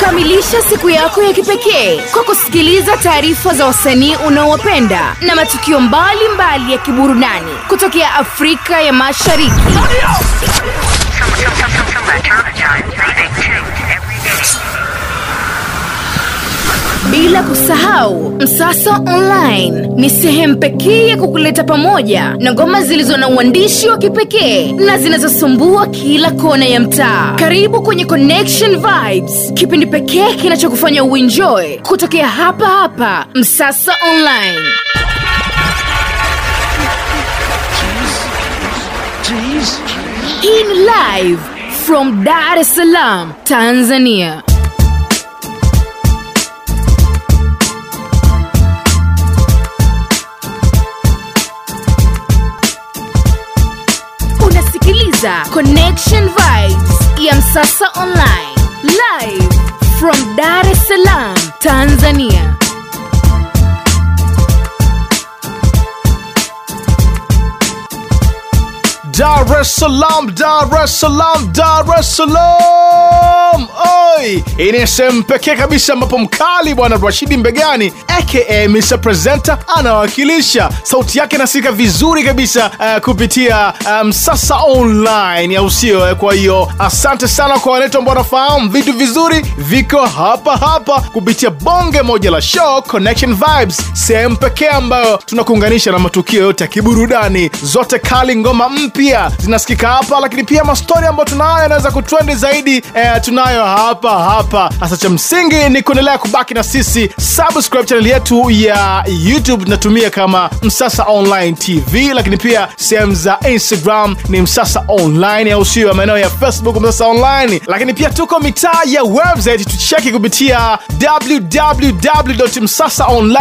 Kamilisha siku yako ya kipekee kwa kusikiliza taarifa za wasanii unaowapenda na matukio mbalimbali ya kiburudani kutokea Afrika ya Mashariki. Bila kusahau Msasa Online ni sehemu pekee ya kukuleta pamoja na ngoma zilizo na uandishi wa kipekee na zinazosumbua kila kona ya mtaa. Karibu kwenye Connection Vibes, kipindi pekee kinachokufanya uenjoy kutokea hapa hapa Msasa Online. Hii ni live from Dar es Salaam, Tanzania. Unasikiliza connection vibes. Ya msasa online. Live from dar es salaam tanzania Dar es Salaam, Dar es Salaam, Dar es Salaam. Oi, hii ni sehemu pekee kabisa ambapo mkali bwana Rashidi Mbegani aka Mr Presenter anawakilisha sauti yake inasikika vizuri kabisa uh, kupitia Msasa um, online au sio? Uh, kwa hiyo asante sana kwa wanetu ambao wanafahamu vitu vizuri viko hapa hapa kupitia bonge moja la show Connection Vibes, sehemu pekee ambayo tunakuunganisha na matukio yote ya kiburudani, zote kali, ngoma mpya zinasikika hapa, lakini pia mastori ambayo tunayo yanaweza kutrendi zaidi eh, tunayo hapa hapa. Hasa cha msingi ni kuendelea kubaki na sisi, subscribe chaneli yetu ya YouTube tunatumia kama Msasa Online TV, lakini pia sehemu za Instagram ni Msasa Online, au sio? Maeneo ya Facebook Msasa Online, lakini pia tuko mitaa ya website, tucheki kupitia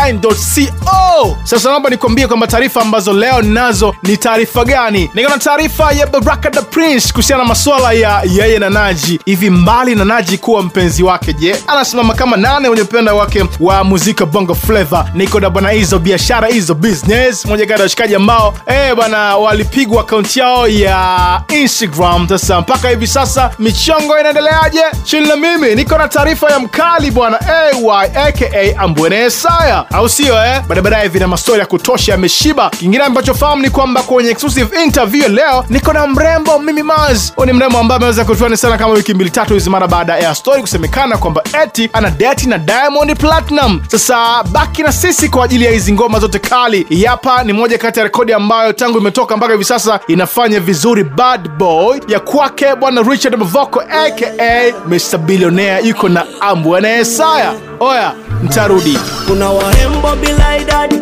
www.msasaonline.co. Sasa naomba nikwambie kwamba taarifa ambazo leo ninazo ni taarifa gani? Niko taarifa ya Baraka the Prince kuhusiana na masuala ya yeye na Naji. Hivi mbali na Naji kuwa mpenzi wake, je, anasimama kama nane kwenye upenda wake wa muziki Bongo Flava? Niko na bwana hizo biashara hizo business, moja kati ya washikaji ambao eh bwana walipigwa akaunti yao ya Instagram. Sasa mpaka hivi sasa michongo inaendeleaje? Chini na mimi niko na taarifa ya mkali bwana AY aka Ambwene Saya, au sio eh? Baada baadaye vina mastori ya kutosha yameshiba. Kingine ambacho fahamu ni kwamba kwenye exclusive interview leo niko na mrembo Mimi Maz. Huyu ni mrembo ambaye ameweza kutuani sana kama wiki mbili tatu hizi mara baada ya story kusemekana kwamba eti ana deti na Diamond Platinum. Sasa baki na sisi kwa ajili ya hizi ngoma zote kali. Hapa ni moja kati ya rekodi ambayo tangu imetoka mpaka hivi sasa inafanya vizuri. Bad Boy ya kwake bwana Richard Mavoko aka Mr Billionaire yuko na Ambwene Yesaya. Oya, ntarudi. kuna warembo bila idadi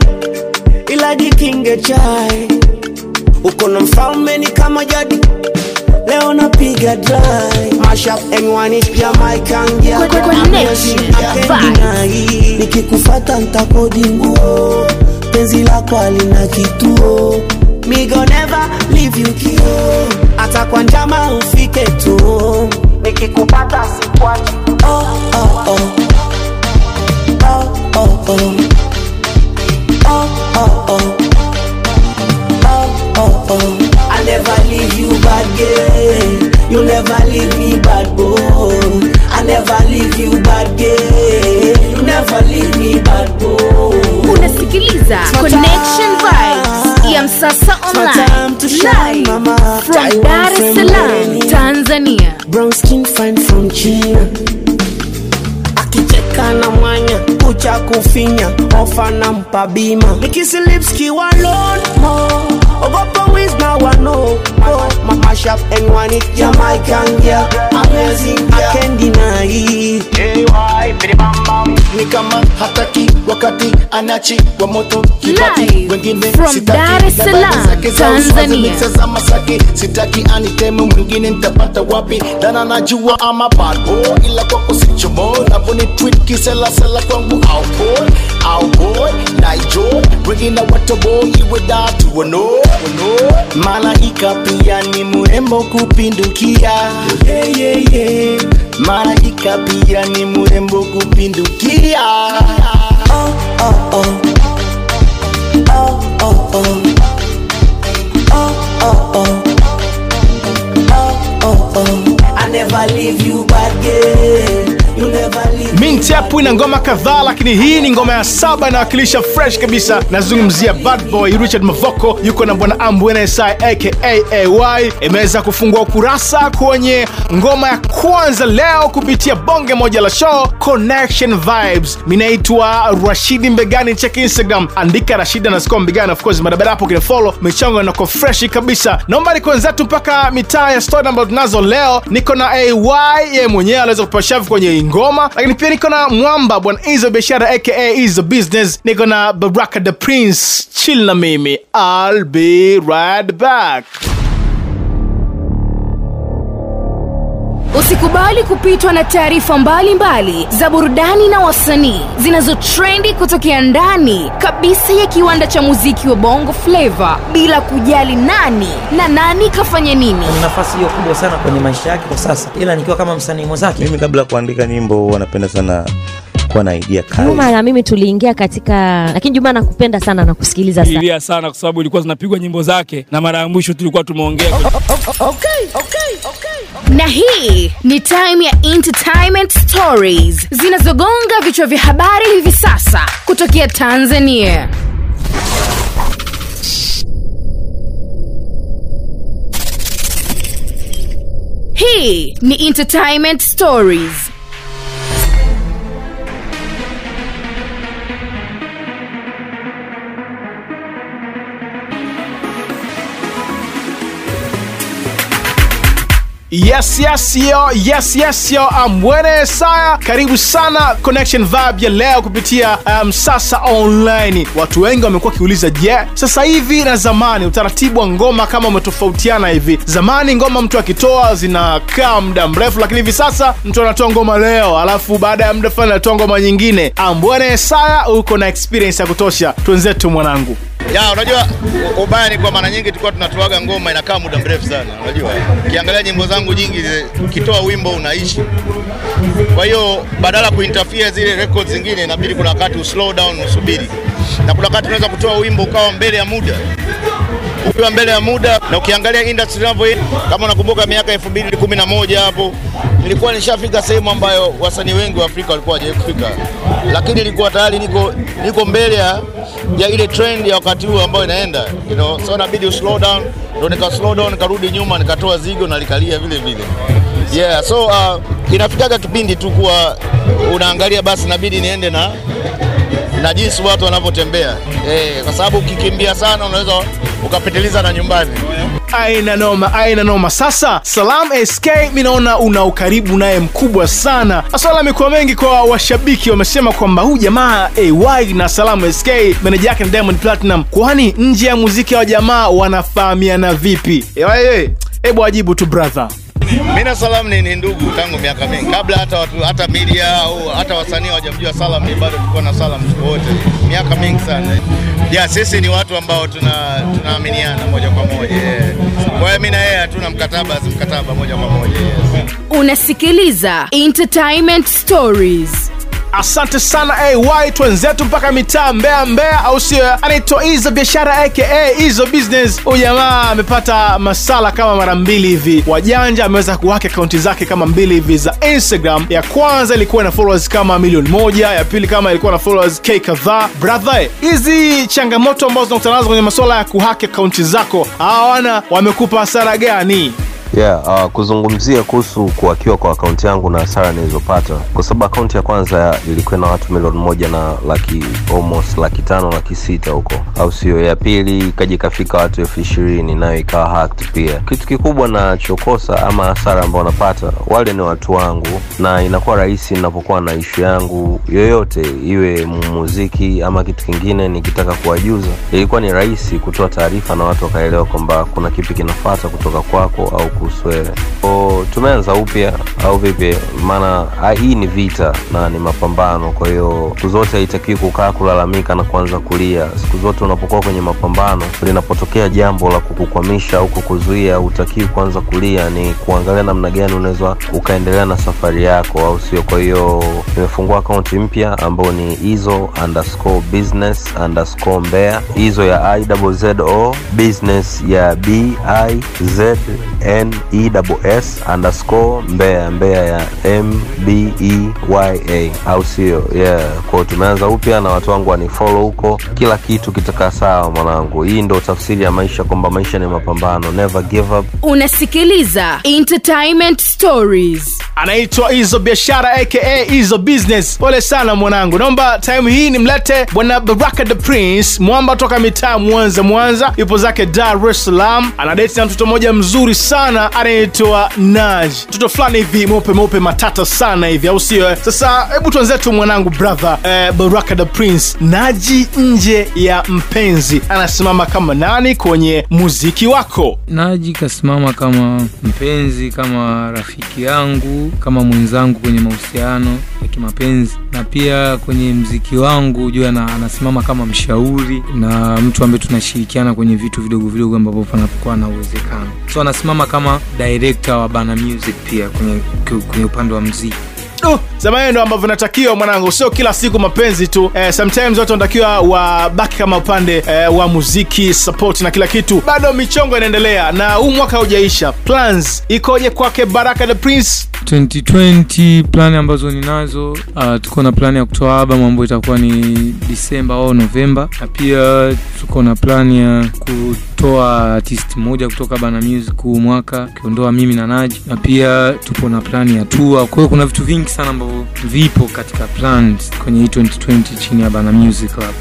ila jikinge chai uko na mfalme ni kama jadi leo napiga dry mashup M1 Jamaican girl. Kwa- kwa- connection, I can't vibes. deny. nikikufata ntakodi nguo penzi lako alina kituo migo never leave you kio hata kwa njama ufike tu nikikupata sikwachi oh, oh. Oh, oh, oh. Oh, oh, oh. Oh, oh. I'll never leave you bad girl. You'll never leave me bad boy. I'll never leave you bad girl. You'll never leave me bad boy. unasikiliza connection vibes ya msasa online live from dar es salaam tanzania Brown skin fine from China. Akicheka na mwanya kucha kufinya ofa na mpa bima nikisi lips kiwa alone Oh, Ogopo is now I know. Oh, oh. my mashup and one it Jamaican girl, amazing. I can't deny. Hey, why, bam bam. Nikama hataki wakati anachi wa moto kibati wengine sitakiaza masaki sitaki aniteme mwingine nitapata wapi? Dana najua ama badbo ila kwako sichomo navonitwikkiselasela kwangu auboy auboy naijo wengine watobo iwe datu wono malaika pia ni murembo kupindukia. Yeah, yeah, yeah. malaika pia ni murembo kupindukia. yeah. I never leave you, bad girl. You never me ina ngoma kadhaa, lakini hii ni ngoma ya saba inawakilisha fresh kabisa. Nazungumzia Bad Boy Richard Mavoko yuko na bwana Ambwene Sai aka AY, imeweza kufungua ukurasa kwenye ngoma ya kwanza leo kupitia bonge moja la show Connection Vibes. Minaitwa Rashidi Mbegani, check Instagram, andika Rashidi underscore Mbegani, of course madabara hapo kina follow, michongo inako fresh kabisa. Naomba niko wenzetu mpaka mitaa ya story ambayo tunazo leo. Niko na AY, yeye mwenyewe anaweza kupasha kwenye ngoma, lakini pia niko na Mwamba bwana Izo Biashara aka Izo Business, niko na Baraka the Prince. Chill na mimi, I'll be right back. Usikubali kupitwa na taarifa mbalimbali za burudani na wasanii zinazotrendi kutokea ndani kabisa ya kiwanda cha muziki wa Bongo Flava bila kujali nani na nani kafanya nini. Ni nafasi hiyo kubwa sana kwenye maisha yake kwa sasa, ila nikiwa kama msanii mwenzake mimi kabla ya kuandika nyimbo huwa napenda sana kuwa na idea Juma na mimi tuliingia katika, lakini Juma nakupenda sana na kusikiliza sana. ilia sana kwa sababu ilikuwa zinapigwa nyimbo zake na mara ya mwisho tulikuwa tumeongea Na hii ni time ya entertainment stories zinazogonga vichwa vya habari hivi sasa kutokea Tanzania. Hii ni entertainment stories. Yes, yes, yo, yes, yes, yo, Ambwene Saya, karibu sana Connection Vibe ya leo kupitia um, online. Watu wengi wamekuwa wakiuliza, je, yeah, sasa hivi na zamani utaratibu wa ngoma kama umetofautiana hivi? Zamani ngoma mtu akitoa zinakaa muda mrefu, lakini hivi sasa mtu anatoa ngoma leo, alafu baada ya muda fulani anatoa ngoma nyingine. Ambwene Saya, uko na experience ya kutosha, twenzetu mwanangu. Ya unajua ubaya ni kwa mara nyingi tulikuwa tunatoaga ngoma inakaa muda mrefu sana unajua. Ukiangalia nyimbo zangu nyingi ukitoa wimbo unaishi. Kwa hiyo badala kuinterfere zile records zingine inabidi kuna wakati uslow down usubiri. Na kuna wakati unaweza kutoa wimbo ukawa mbele ya muda. Ukiwa mbele ya muda na ukiangalia industry inavyo, kama unakumbuka miaka 2011 hapo nilikuwa nishafika sehemu ambayo wasanii wengi wa Afrika walikuwa hawajawahi kufika, lakini nilikuwa tayari niko niko mbele ya ile trend ya wakati huo ambayo inaenda. You know, so inabidi u slow down, ndo nika slow down nikarudi nyuma nikatoa zigo na likalia vile vile. Yeah, so uh, inafikaga kipindi tu kuwa unaangalia basi inabidi niende na na jinsi watu wanavyotembea. Eh, kwa sababu ukikimbia sana unaweza ukapitiliza na nyumbani. Aina noma aina noma. Sasa salam sk mi naona una ukaribu naye mkubwa sana. Maswala yamekuwa mengi kwa washabiki wamesema kwamba huu jamaa ay na salam sk meneja yake na diamond platinum. Kwani nje ya muziki wa jamaa wanafahamiana vipi? Ewaye, hebu ajibu tu brother Mimi na Salam ni, ni ndugu tangu miaka mingi, kabla hata watu, hata media au hata wasanii hawajamjua Salam, ni bado tulikuwa na Salam siku wote miaka mingi sana. Ya sisi ni watu ambao tuna tunaaminiana moja kwa moja. Kwa hiyo mimi na yeye hatuna mkataba, si mkataba moja kwa moja. Unasikiliza entertainment stories. Asante sana ay twenzetu mpaka mitaa mbea mbea au sio? Anaitwa izo biashara aka izo business. Huyu jamaa amepata masala kama mara mbili hivi. Wajanja ameweza kuhaki akaunti zake kama mbili hivi za instagram. Ya kwanza ilikuwa na followers kama milioni moja ya pili kama ilikuwa na followers k kadhaa. Brother hizi changamoto ambazo zinakutana nazo kwenye masuala ya kuhaki akaunti zako hawana wamekupa hasara gani yeah, uh, kuzungumzia kuhusu kuakiwa kwa akaunti yangu na hasara nilizopata. Kwa sababu akaunti ya kwanza ilikuwa na watu milioni moja na laki almost laki tano laki sita huko. Au sio? Ya pili ikaja ikafika watu elfu ishirini nayo ikawa hacked pia. Kitu kikubwa nachokosa ama hasara ambayo napata wale ni watu wangu na inakuwa rahisi ninapokuwa na ishu yangu yoyote iwe muziki ama kitu kingine nikitaka kuwajuza. Ilikuwa ni rahisi kutoa taarifa na watu wakaelewa kwamba kuna kipi kinafata kutoka kwako au kuhusu O, tumeanza upya au vipi? Maana ah, hii ni vita na ni mapambano. Kwa hiyo siku zote haitakiwi kukaa kulalamika na kuanza kulia. Siku zote unapokuwa kwenye mapambano linapotokea jambo la kukukwamisha au kukuzuia hutakiwi kuanza kulia. Ni kuangalia namna gani unaweza ukaendelea na safari yako au sio? Kwa hiyo nimefungua akaunti mpya ambayo ni hizo underscore business underscore mbea. Hizo ya iwzo business ya b nes underscore mbea mbea ya mbeya au sio? Yeah. Kwao tumeanza upya na watu wangu wanifollow huko. Kila kitu kitakaa sawa mwanangu. Hii ndo tafsiri ya maisha kwamba maisha ni mapambano. Never give up. Unasikiliza entertainment stories. Anaitwa hizo biashara aka hizo business. Pole sana mwanangu. Naomba time hii nimlete bwana baraka the prince. Mwamba toka mitaa mwanza mwanza. Yupo zake dar es salaam. Anadeti na mtoto mmoja mzuri sana anaitwa naj mtoto fulani hivi mweupe mweupe matata sana hivi au sio eh? sasa hebu tuanzetu mwanangu brother eh, baraka the prince naji nje ya mpenzi anasimama kama nani kwenye muziki wako Naji kasimama kama mpenzi, kama rafiki yangu, kama mwenzangu kwenye mahusiano ya kimapenzi, na pia kwenye mziki wangu jua na anasimama kama mshauri na mtu ambaye tunashirikiana kwenye vitu vidogo vidogo ambavyo panakuwa na uwezekano. So anasimama kama director wa Bana Music pia kwenye, kwenye upande wa mziki. uh, zamani ndo ambavyo natakiwa mwanangu. Sio kila siku mapenzi tu. Eh, sometimes watu wanatakiwa wabaki kama upande eh, wa muziki support na kila kitu. Bado michongo inaendelea na huu mwaka haujaisha plans ikoje kwake baraka the prince? 2020 plani ambazo ninazo uh, tuko na plani ya kutoa album ambayo itakuwa ni disemba au novemba na pia tuko na plani ya kutoa artist moja kutoka bana music huu mwaka ukiondoa mimi na naji. Na pia tupo na plani ya tua kwa hiyo kuna vitu vingi sana ambavyo vipo katika plans kwenye hii 2020 chini ya bana music club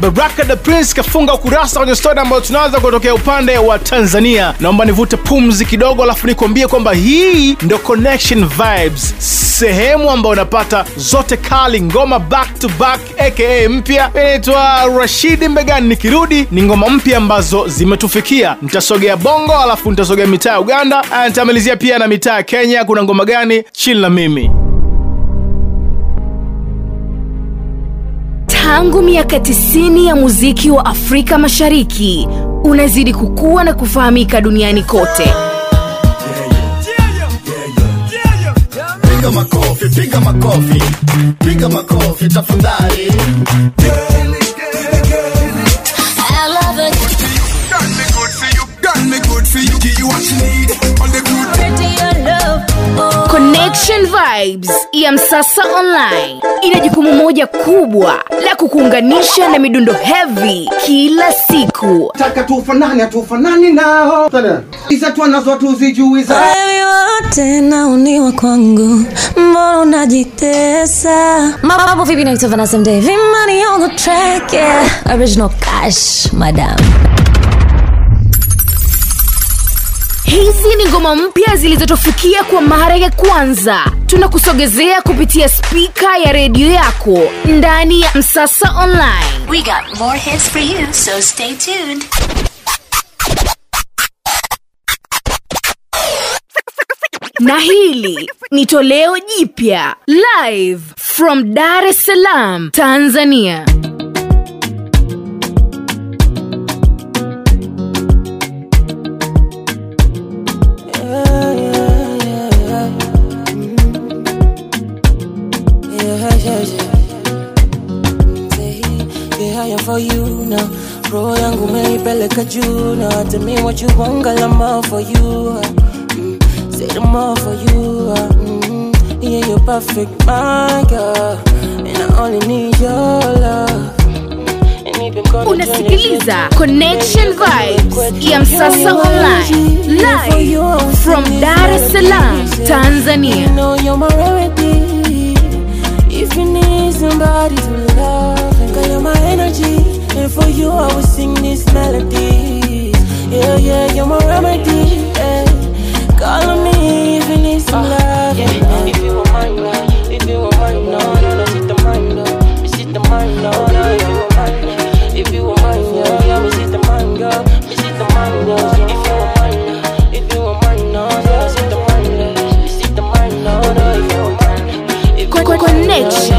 baraka the prince kafunga ukurasa kwenye stori ambayo tunaanza kutokea upande wa tanzania. Naomba nivute pumzi kidogo alafu nikuambie kwamba hii ndo connection vibes. Sehemu ambayo unapata zote kali ngoma back to back aka mpya. Inaitwa rashidi mbegani. Nikirudi ni ngoma mpya ambazo zimetufikia. Nitasogea bongo alafu nitasogea mitaa ya uganda. Nitamalizia pia na mitaa ya kenya. Kuna ngoma gani? Chini na mimi tangu miaka 90 ya muziki wa afrika mashariki unazidi kukua na kufahamika duniani kote. Piga makofi piga makofi piga makofi tafadhali connection vibes ya msasa online ina jukumu moja kubwa la kukuunganisha na midundo heavy kila siku taka tufanane tufanane nao iza tuzijui za Wewe wote naoniwa kwangu, mbona unajitesa? Mambo vipi, na Vanessa Mdee, Vimani on the track, yeah. Original cash, madam. Ngoma mpya zilizotufikia kwa mara ya kwanza. Tunakusogezea kupitia spika ya redio yako ndani ya msasa online. We got more hits for you, so stay tuned. na hili ni toleo jipya live from dar es salaam tanzania for you now. Roho yangu umeipeleka juu na hata mi I'm all for you. Mm, say for you. mm, yeah, you're perfect, my girl. And I only need your love. Unasikiliza connection vibes ya msasa online live from dar es salaam tanzania You know you're my remedy. If you need somebody to love, And for you, I will sing this melody. Yeah, yeah, you're my remedy. Yeah. Call on me if you need some ah, love. Yeah, if you want mine, now, if you want mine, no, no, no, sit the mine, no, me sit the mine, no, no, if you want mine, if you want mine, yeah, yeah, me sit the mine, girl, me sit the mine, if you want mine, if you want mine, no, yeah, sit the mine, yeah. me sit the mine, no, no, if you want mine, if you Con- want mine, connection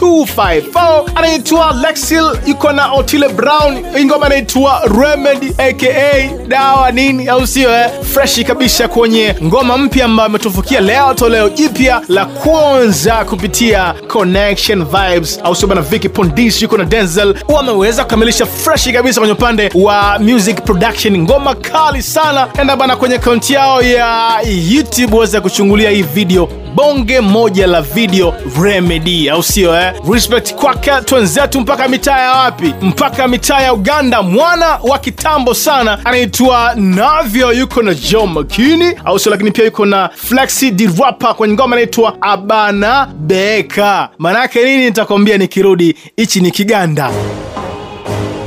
254 anaitwa lexil yuko na otile brown ingoma ngoma anaitwa remedy aka dawa nini au sio eh? Freshi kabisa kwenye ngoma mpya ambayo ametufukia leo toleo jipya la kwanza kupitia connection vibes. Au sio bana viki pondis yuko na denzel. Wameweza kukamilisha freshi kabisa kwenye upande wa music production. Ngoma kali sana. Enda bana kwenye akaunti yao ya youtube waweza kuchungulia hii video. Bonge moja la video remedy. Au sio eh? respect kwake twenzetu mpaka mitaa ya wapi? Mpaka mitaa ya uganda. Mwana wa kitambo sana anaitwa navyo yuko na john makini au sio lakini pia yuko na flexi Dirwapa kwenye ngoma inaitwa abana beka maanaake nini nitakwambia nikirudi hichi ni kiganda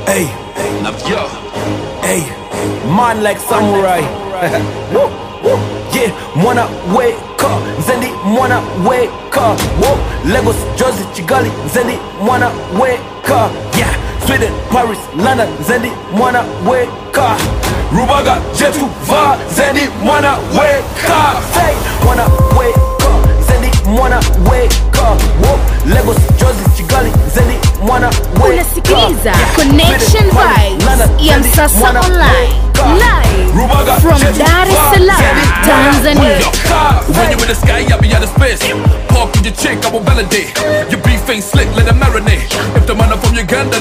Hey. Hey, man like samurai. Yeah, mwana weka up. Zendi mwana weka wo Lagos, Jozi Chigali. Zendi mwana weka. Yeah, Sweden, Paris, London. Zendi mwana wake up. Rubaga, Jetu, Va. Zendi mwana wake up. Say, mwana wake up. Zendi mwana wake up. Whoa, Lagos, Jersey, Chigali. Zendi mwana wake up. unasikiliza connection vibes ya msasa online live from dar es salaam tanzania When you in the sky, I'll be out of space. Park with your chick, I will validate. Your beef ain't slick, let it marinate. If the man from Uganda,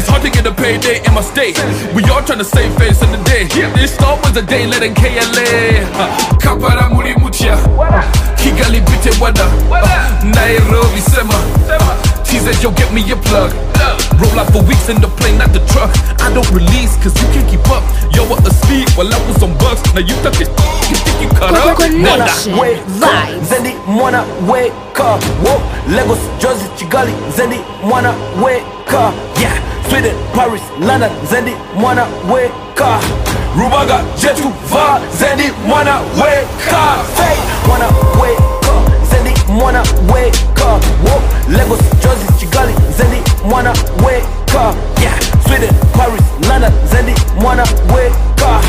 It's hard to get a payday in my state. We all trying to save face in the day. This start was a day, let it KLA. Kapara muri mutia. Kigali bite wada. Nairobi sema. TZ, yo, get me a plug. Roll out for weeks in the plane, not the truck. I don't release, cause you can't keep up. Yo, I asleep while I was on bucks. Now you took it. You think you cut up? Mwana Nah. wake up, Zendi mwana wake up. Whoa, Lagos, Jersey, Chigali. Zendi mwana wake up. Yeah, Sweden, Paris, London. Zendi mwana wake up. Rubaga, Jetu, Va. Zendi mwana wake up. Say, mwana wake up. Zendi mwana wake up. Whoa, Lagos, Jersey, Chigali. Zendi mwana weka. Yeah, Sweden, Paris, London. Zendi mwana weka.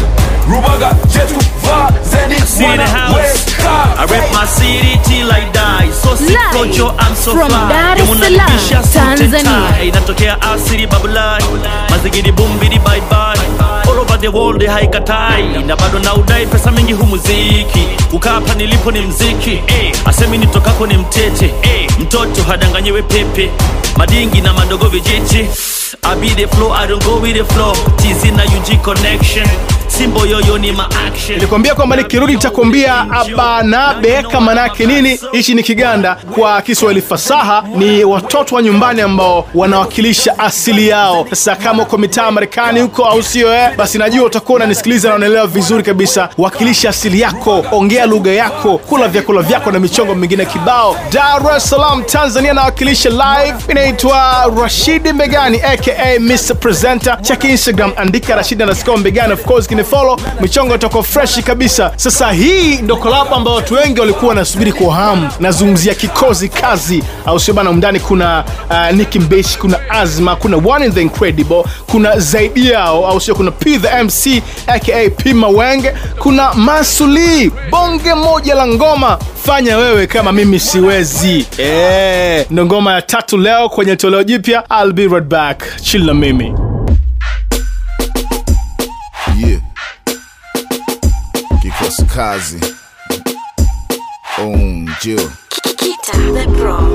Rubaga, Jetu, Va. Zendi mwana weka. I rep my city till I die. So sick Kojo, I'm so from fly. Dar es Salaam, suit and Tanzania. tie. Inatokea asiri babulai. Mazigidi bumbidi bye bye. Over the world haikatai. Na bado na udai pesa mingi hu muziki. Kukaa hapa nilipo ni mziki. Eh, asemi nitokako ni mtete. Eh, mtoto hadanganyiwe pepe. Madingi na madogo vijiji. I nilikwambia kwamba nikirudi nitakwambia abanabeka nake nini hichi ni kiganda kwa kiswahili fasaha ni watoto wa nyumbani ambao wanawakilisha asili yao sasa kama uko mitaa marekani huko au sio eh? Najua utakuwa unanisikiliza na unaelewa vizuri kabisa. Wakilisha asili yako ongea lugha yako kula vyakula vyako na michongo mingine kibao. Dar es salaam tanzania nawakilisha live. Inaitwa rashidi mbegani aka mr presenter. Cheki instagram andika rashidi underscore mbegani. Of course kinifolo michongo itakuwa freshi kabisa. Sasa hii ndo kolabo ambayo watu wengi walikuwa wanasubiri kwa hamu. Nazungumzia kikozi kazi. Au sio bana mndani kuna uh, Nicki kuna azma kuna one in the incredible kuna zaidi yao. Au sio kuna p the mc aka p mawenge kuna masuli bonge moja la ngoma. Fanya wewe kama mimi siwezi. Eh, ndo ngoma ya tatu leo kwenye toleo jipya. I'll be right back. Chill na mimi. Yeah. Kikosi kazi. Onjo.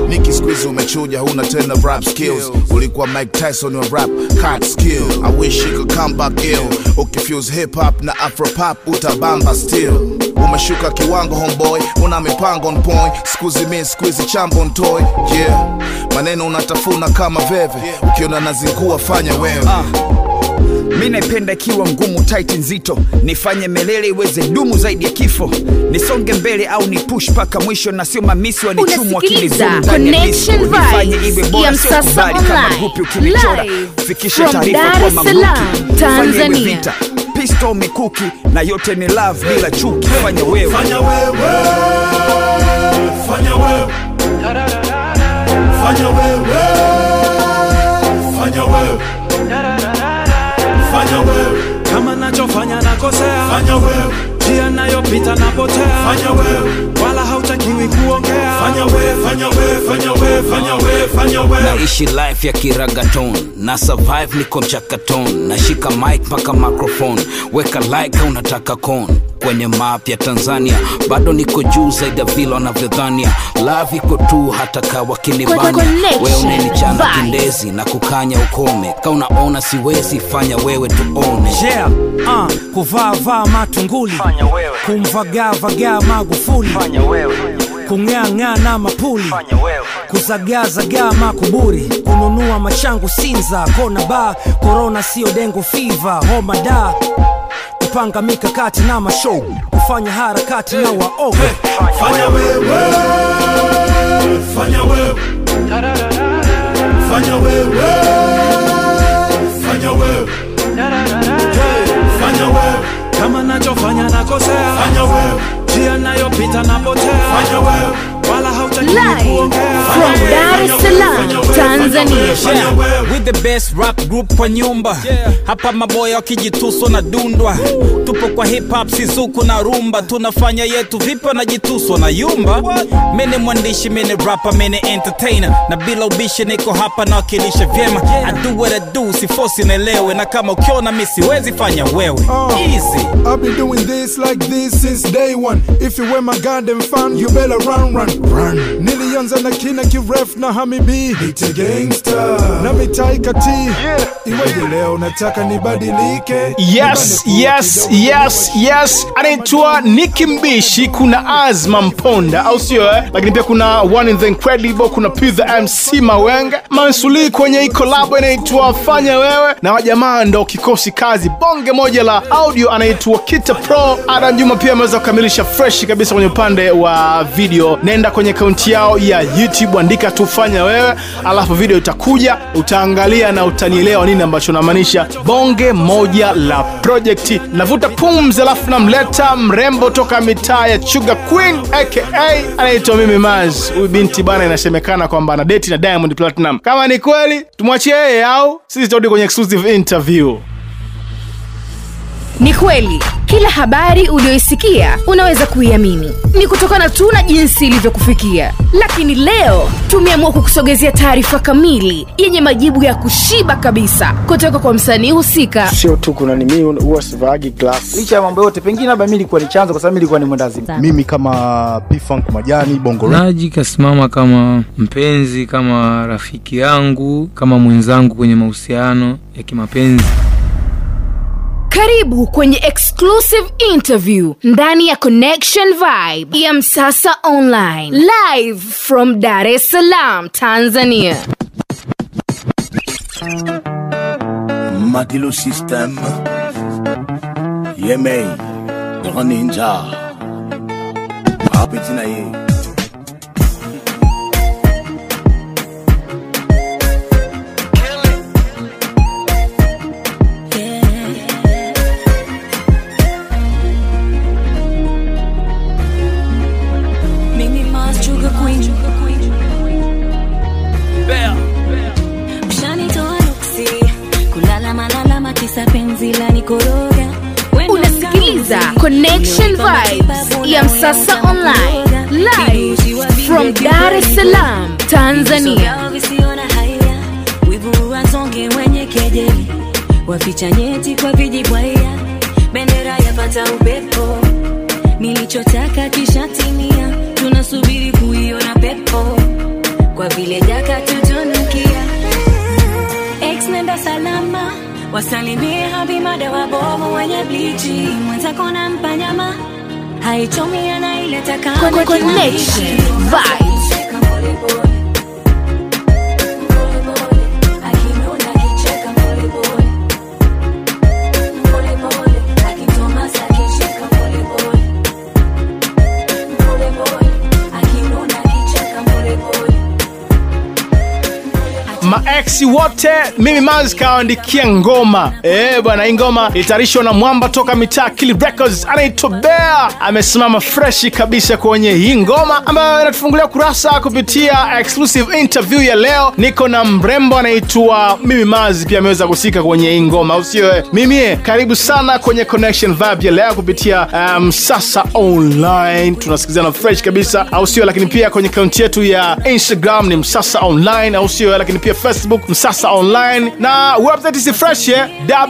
Niki squeeze umechuja huna tena rap skills. Ulikuwa mike tyson wa rap cat skill. I wish you could come back ill. Ukifuse hip hop na afro pop utabamba still. Umeshuka kiwango homeboy una mipango on point. Skuzi mi skuizi chambo on toy. Yeah. Maneno unatafuna kama veve. Ukiona nazingua fanya wewe mi naipenda ikiwa ngumu tight nzito. Nifanye melele iweze dumu zaidi ya kifo. Nisonge mbele au ni push mpaka mwisho na sio mamisi wanichumwa Unasikiliza akili ndani ya disco. Connection Nifanye Vibes iwe ya bora kama gupi ukinichora. Fikishe taarifa kwa es mamluki. Fanye iwe vita. Pistol mikuki na yote ni love bila chuki. Fanya wewe. Fanya wewe, fanya wewe. fanya wewe kama nakosea. Fanya wewe njia nayopita napotea fanya wewe wala hautakiwi kuongea. Fanya wewe fanya wewe fanya wewe fanya wewe fanya wewe naishi life ya kiragaton na survive niko mchakaton. Nashika mic mpaka microphone. Weka like unataka kon kwenye map ya tanzania bado niko juu zaidi ya vile wanavyodhania. Love iko tu hata kawa kinibania we wewe unanichana kindezi na kukanya ukome. Ka unaona siwezi fanya wewe tuone. Yeah, uh, kuvaa vaa matunguli. Kumvagaa vagaa magufuli. Kung'aang'aa na mapuli. Kuzagaazagaa makuburi. Kununua machangu sinza kona ba. Korona sio dengo fiva homa da. Kupanga mikakati na mashow. Kufanya harakati na waoga. Fanya fanya wewe. Fanya wewe. Fanya wewe. Fanya wewe kama nachofanya nakosea. Njia nayopita napotea. Fanya wewe Live from Dar es Salaam, Tanzania. Yeah, with the best rap group kwa nyumba. Hapa maboya wakijituswa na dundwa. Tupo kwa hip hop sizuku na rumba. Tunafanya yetu vipi wanajituswa na yumba? Mene mwandishi mene rapa mene entertainer. Na bila ubishi niko hapa na wakilisha vyema. I do what I do sifosi naelewe na kama ukiona mi siwezi fanya wewe. Easy. I've been doing this like this since day one. If you were my goddamn fan, you better run, run, run. Nilianza na kina kiref na hamibi na mitaika Iweje leo nataka nibadilike? Yes yes yes yes. Anaitwa niki Mbishi kuna Azma Mponda au sio eh? lakini pia kuna One in the Incredible kuna P the MC Mawenga Mansuli kwenye hii collab inaitwa Fanya Wewe. Na wajamaa ndo kikosi kazi. Bonge moja la audio anaitwa Kita Pro. Adam Juma pia ameweza kukamilisha fresh kabisa kwenye upande wa video. Nenda kwenye akaunti yao ya YouTube andika tu Fanya Wewe alafu video itakuja utaangalia na utanielewa nini ambacho namaanisha. Bonge moja la project navuta pumzi alafu namleta mrembo toka mitaa ya Sugar Queen aka anaitwa Mimi Maz. Huyu binti bana inasemekana kwamba ana date na Diamond Platinum. Kama ni kweli tumwachie yeye au sisi tutarudi kwenye exclusive interview Ni kweli kila habari uliyoisikia unaweza kuiamini. Ni kutokana tu na jinsi ilivyokufikia. Lakini leo tumeamua kukusogezea taarifa kamili yenye majibu ya kushiba kabisa kutoka kwa msanii husika. sio tu kuna nimi, huwa sivaagi glass licha ya mambo yote pengine labda mi ilikuwa ni chanzo kwa sababu mi nilikuwa ni mwendazimu mimi kama P-Funk majani bongo naji kasimama kama mpenzi kama rafiki yangu kama mwenzangu kwenye mahusiano ya kimapenzi Karibu kwenye exclusive interview ndani ya Connection Vibe ya Msasa Online, live from Dar es Salaam, Tanzania. Madilu System Yemei Ninja Hapitina ye ya Msasa Online, live from Dar es Salaam, Tanzania. waficha nyeti kwa vijibwaya bendera yapata upepo. Nilichotaka kishatimia tunasubiri kuiona pepo. Kwa vile jaka tutunukia ex nenda salama. Wasalimie habimada wabovu wenye blichi mwenzako na mpanyama haichomi anaileta kama Connection Vibes. Maeksi wote. Mimi maz kawaandikia ngoma. Eh bwana hii ngoma ilitayarishwa na mwamba toka mitaa Kili records. Anaitwa amesimama freshi kabisa kwenye hii ngoma ambayo inatufungulia kurasa kupitia exclusive interview ya leo. Niko na mrembo anaitwa mimi maz pia ameweza kusika kwenye hii ngoma sio eh? mimi karibu sana kwenye connection vibe ya leo kupitia um, sasa online. Tunasikilizana fresh kabisa au sio? Lakini pia kwenye akaunti yetu ya instagram ni msasa online au sio lakini pia facebook msasa online na website si fresh eh?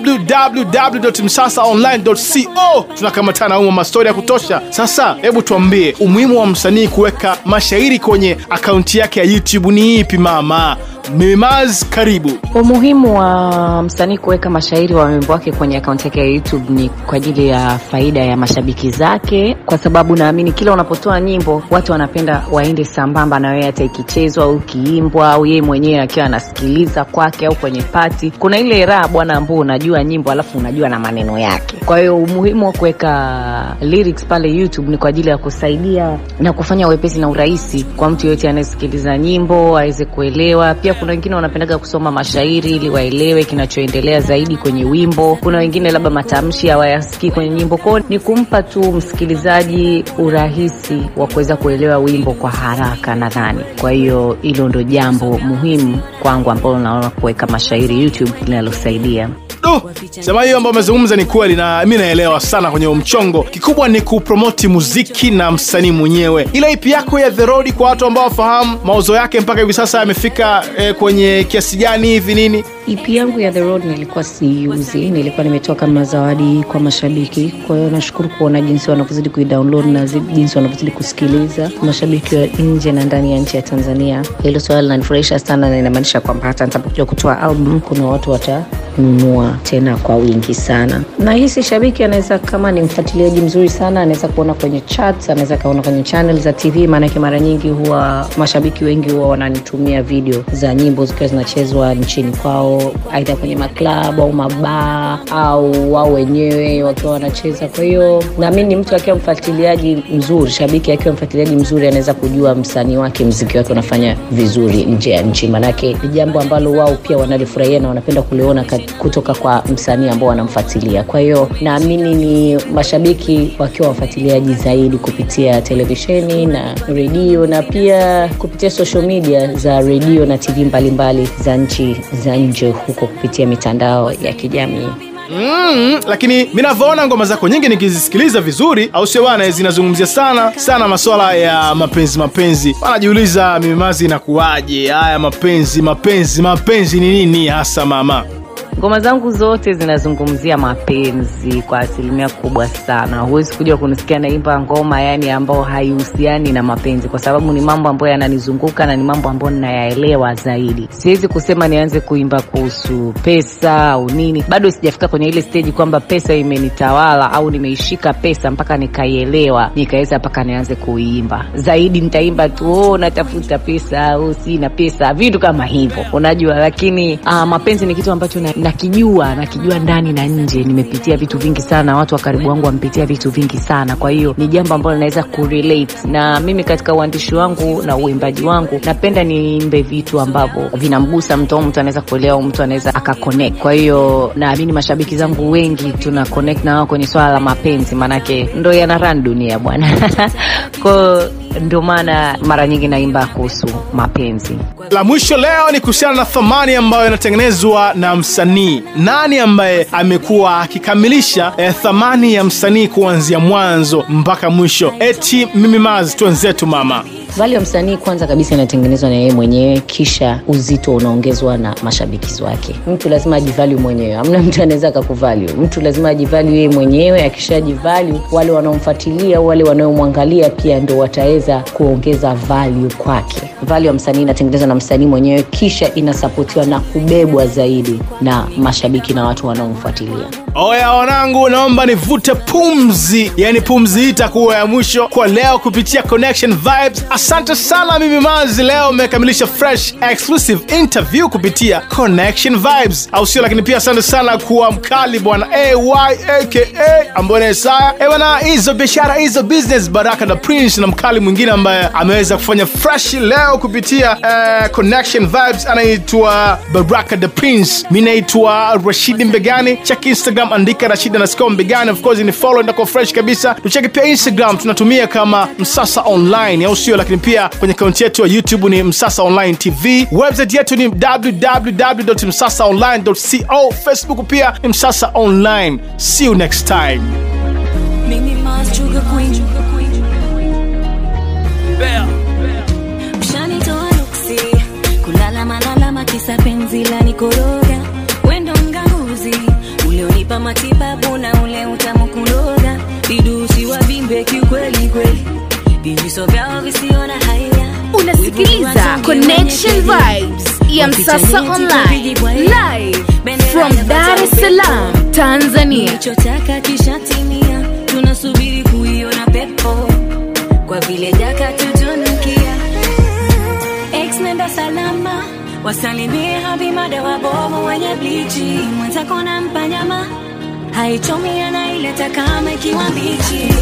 www.msasaonline.co tunakamatana umo mastori ya kutosha. Sasa hebu tuambie umuhimu wa msanii kuweka mashairi kwenye akaunti yake ya youtube ni ipi mama mimaz karibu. Umuhimu wa msanii kuweka mashairi wa wimbo wake kwenye akaunti yake ya youtube ni kwa ajili ya faida ya mashabiki zake kwa sababu naamini kila unapotoa nyimbo watu wanapenda waende sambamba na wewe hata ikichezwa au ikiimbwa au yeye mwenyewe akiwa anasikiliza kwake au kwenye pati kuna ile raha bwana ambao unajua nyimbo alafu unajua na maneno yake. Kwa hiyo umuhimu wa kuweka lyrics pale youtube ni kwa ajili ya kusaidia na kufanya wepesi na urahisi kwa mtu yoyote anayesikiliza nyimbo aweze kuelewa. Pia kuna wengine wanapendaga kusoma mashairi ili waelewe kinachoendelea zaidi kwenye wimbo. Kuna wengine labda matamshi hawayasikii kwenye nyimbo. Kwao ni kumpa tu msikilizaji urahisi wa kuweza kuelewa wimbo kwa haraka nadhani kwa hiyo hilo ndo jambo muhimu kwangu ambalo naona kuweka mashairi youtube linalosaidia sema hiyo ambayo umezungumza ni kweli na mi naelewa sana kwenye mchongo. Kikubwa ni kupromoti muziki na msanii mwenyewe. Ile ipi yako ya the kwa watu ambao wafahamu mauzo yake mpaka hivi sasa yamefika eh, kwenye kiasi gani hivi nini? EP yangu ya The Road nilikuwa siuzi, nilikuwa nimetoa kama zawadi kwa mashabiki. Kwa hiyo nashukuru kuona jinsi wanavyozidi kuidownload na jinsi wanavyozidi kusikiliza mashabiki wa nje na ndani ya nchi ya Tanzania. Hilo swala linanifurahisha sana na inamaanisha kwamba hata nitapokuja kutoa album kuna watu watanunua tena kwa wingi sana. Na hisi shabiki anaweza kama ni mfuatiliaji mzuri sana, anaweza kuona kwenye charts, anaweza kaona kwenye channel za TV, maanake mara nyingi huwa mashabiki wengi huwa wananitumia video za nyimbo zikiwa zinachezwa nchini kwao aidha kwenye maklabu au mabaa au wao wenyewe wakiwa wanacheza. Kwa hiyo naamini mtu akiwa mfuatiliaji mzuri shabiki akiwa mfuatiliaji mzuri anaweza kujua msanii wake mziki wake unafanya vizuri nje ya nchi. Maanake ni jambo ambalo wao pia wanalifurahia na wanapenda kuliona kutoka kwa msanii ambao wanamfuatilia kwa hiyo naamini ni mashabiki wakiwa wafuatiliaji zaidi kupitia televisheni na redio na pia kupitia social media za redio na tv mbalimbali za nchi za nje huko kupitia mitandao ya kijamii. Mm, lakini mi navyoona ngoma zako nyingi nikizisikiliza vizuri au sio bana zinazungumzia sana sana maswala ya mapenzi mapenzi. Wanajiuliza mimimazi inakuwaje? Haya mapenzi mapenzi mapenzi ni nini hasa mama ngoma zangu zote zinazungumzia mapenzi kwa asilimia kubwa sana. Huwezi kuja kunisikia naimba ngoma yani ambayo haihusiani na mapenzi kwa sababu ni mambo ambayo yananizunguka na ni mambo ambayo ninayaelewa zaidi. Siwezi kusema nianze kuimba kuhusu pesa au nini. Bado sijafika kwenye ile stage kwamba pesa imenitawala au nimeishika pesa mpaka nikaielewa nikaweza mpaka nianze kuimba. Zaidi nitaimba tu oh, natafuta pesa au sina pesa vitu kama hivyo. Unajua lakini uh, mapenzi ni kitu ambacho na, nakijua nakijua ndani na nje. Nimepitia vitu vingi sana watu wa karibu wangu wamepitia vitu vingi sana. Kwa hiyo ni jambo ambalo naweza kurelate. Na mimi katika uandishi wangu na uimbaji wangu napenda niimbe vitu ambavyo vinamgusa mtu au mtu anaweza kuelewa mtu anaweza akaconnect. Kwa hiyo naamini mashabiki zangu wengi tuna connect na wao kwenye swala la mapenzi. Maanake ndo yana ran dunia bwana. Kwao ndio maana mara nyingi naimba kuhusu mapenzi. La mwisho leo ni kuhusiana na thamani ambayo inatengenezwa na msanii nani ambaye amekuwa akikamilisha eh, thamani ya msanii kuanzia mwanzo mpaka mwisho? Eti mimi maz twenzetu mama. Vali ya msanii kwanza kabisa inatengenezwa na yeye mwenyewe kisha uzito unaongezwa na mashabiki wake. Mtu lazima ajivalyu mwenyewe. Amna mtu anaweza akakuvalyu mtu lazima ajivalyu yeye mwenyewe akishajivalyu wale wanaomfuatilia wale wanaomwangalia pia ndo wataweza kuongeza value kwake. Value ya msanii inatengenezwa na msanii mwenyewe kisha inasapotiwa na kubebwa zaidi na mashabiki na watu wanaomfuatilia oya wanangu naomba nivute pumzi. Yani pumzi hii itakuwa ya mwisho kwa leo kupitia connection vibes. Asante sana mimi mazi leo mekamilisha fresh exclusive interview kupitia connection vibes. Au sio? Lakini pia asante sana kuwa mkali bwana. Ayaka ambaye na Isaya. Eh hizo biashara hizo business baraka na prince na mkali mwingine mwingine ambaye ameweza kufanya fresh leo kupitia uh, connection vibes. Anaitwa baraka the prince. Mi naitwa rashidi mbegani. Check instagram andika rashidi nasco mbegani of course ni follow ndako fresh kabisa. Tucheki pia instagram tunatumia kama msasa online au sio? Lakini pia kwenye akaunti yetu ya youtube ni msasa online tv website yetu ni www.msasaonline.co facebook pia ni msasa online. See you next time. Mimi Sugar Queen. Ushanitoa nuksi. Kulala malalama kisa penzi la nikoroga wendo mganguzi ulionipa matibabu na ule utamu kuloga vidusi wa vimbe kiukweli kweli. Vijiso vyao visiona haya unasikiliza connection vibes ya msasa online live from dar es salaam tanzania. Nilichotaka kishatimia, tunasubiri kuiona pepo. Kwa vile daka tutunukia. Ex nenda salama, wasalimie habimada wabovu wenye blichi, mwenzako nampa nyama haichomi anaileta kama ikiwa mbichi.